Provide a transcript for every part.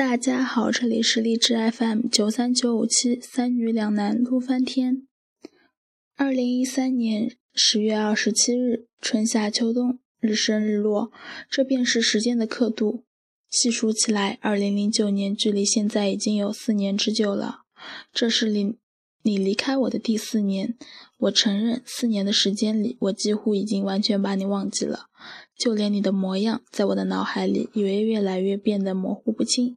大家好，这里是荔枝 FM 九三九五七三女两男录翻天。二零一三年十月二十七日，春夏秋冬，日升日落，这便是时间的刻度。细数起来，二零零九年距离现在已经有四年之久了。这是你你离开我的第四年。我承认，四年的时间里，我几乎已经完全把你忘记了。就连你的模样，在我的脑海里也越来越变得模糊不清。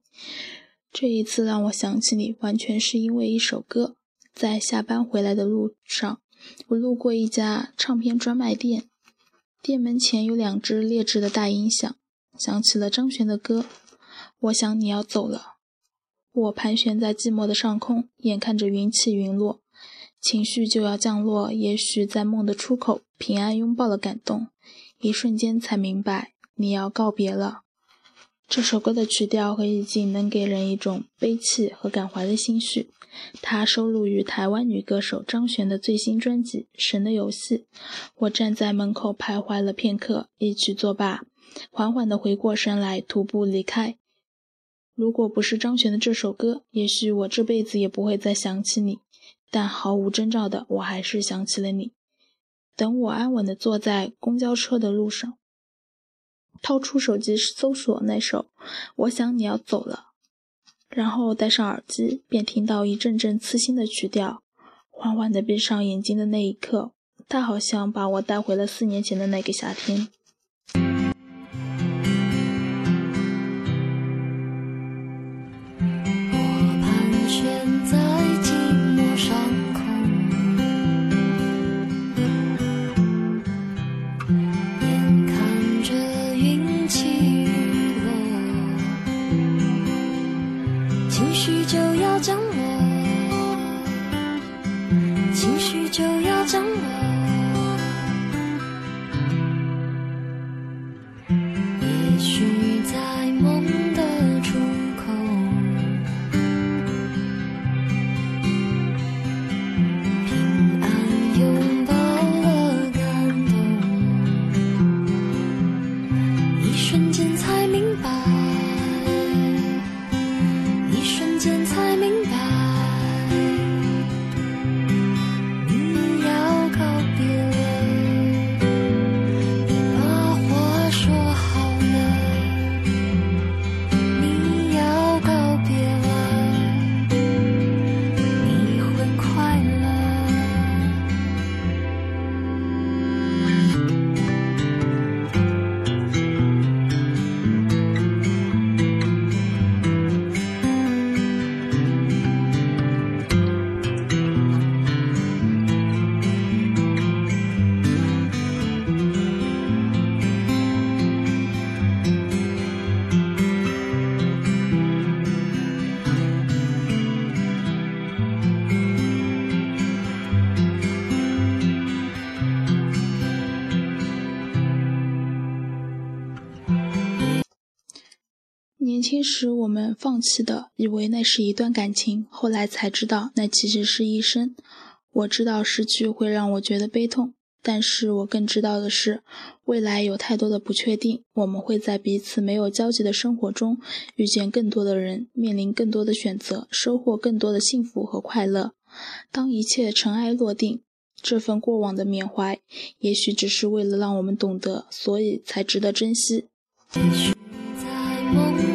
这一次让我想起你，完全是因为一首歌。在下班回来的路上，我路过一家唱片专卖店，店门前有两只劣质的大音响，响起了张悬的歌。我想你要走了。我盘旋在寂寞的上空，眼看着云起云落，情绪就要降落。也许在梦的出口，平安拥抱了感动。一瞬间才明白你要告别了。这首歌的曲调和意境能给人一种悲戚和感怀的心绪。它收录于台湾女歌手张悬的最新专辑《神的游戏》。我站在门口徘徊了片刻，一曲作罢，缓缓地回过神来，徒步离开。如果不是张悬的这首歌，也许我这辈子也不会再想起你。但毫无征兆的，我还是想起了你。等我安稳地坐在公交车的路上，掏出手机搜索那首《我想你要走了》，然后戴上耳机，便听到一阵阵刺心的曲调。缓缓地闭上眼睛的那一刻，他好像把我带回了四年前的那个夏天。情绪就要降落情绪就要降落间才明白。年轻时，我们放弃的，以为那是一段感情，后来才知道，那其实是一生。我知道失去会让我觉得悲痛，但是我更知道的是，未来有太多的不确定。我们会在彼此没有交集的生活中，遇见更多的人，面临更多的选择，收获更多的幸福和快乐。当一切尘埃落定，这份过往的缅怀，也许只是为了让我们懂得，所以才值得珍惜。也许在梦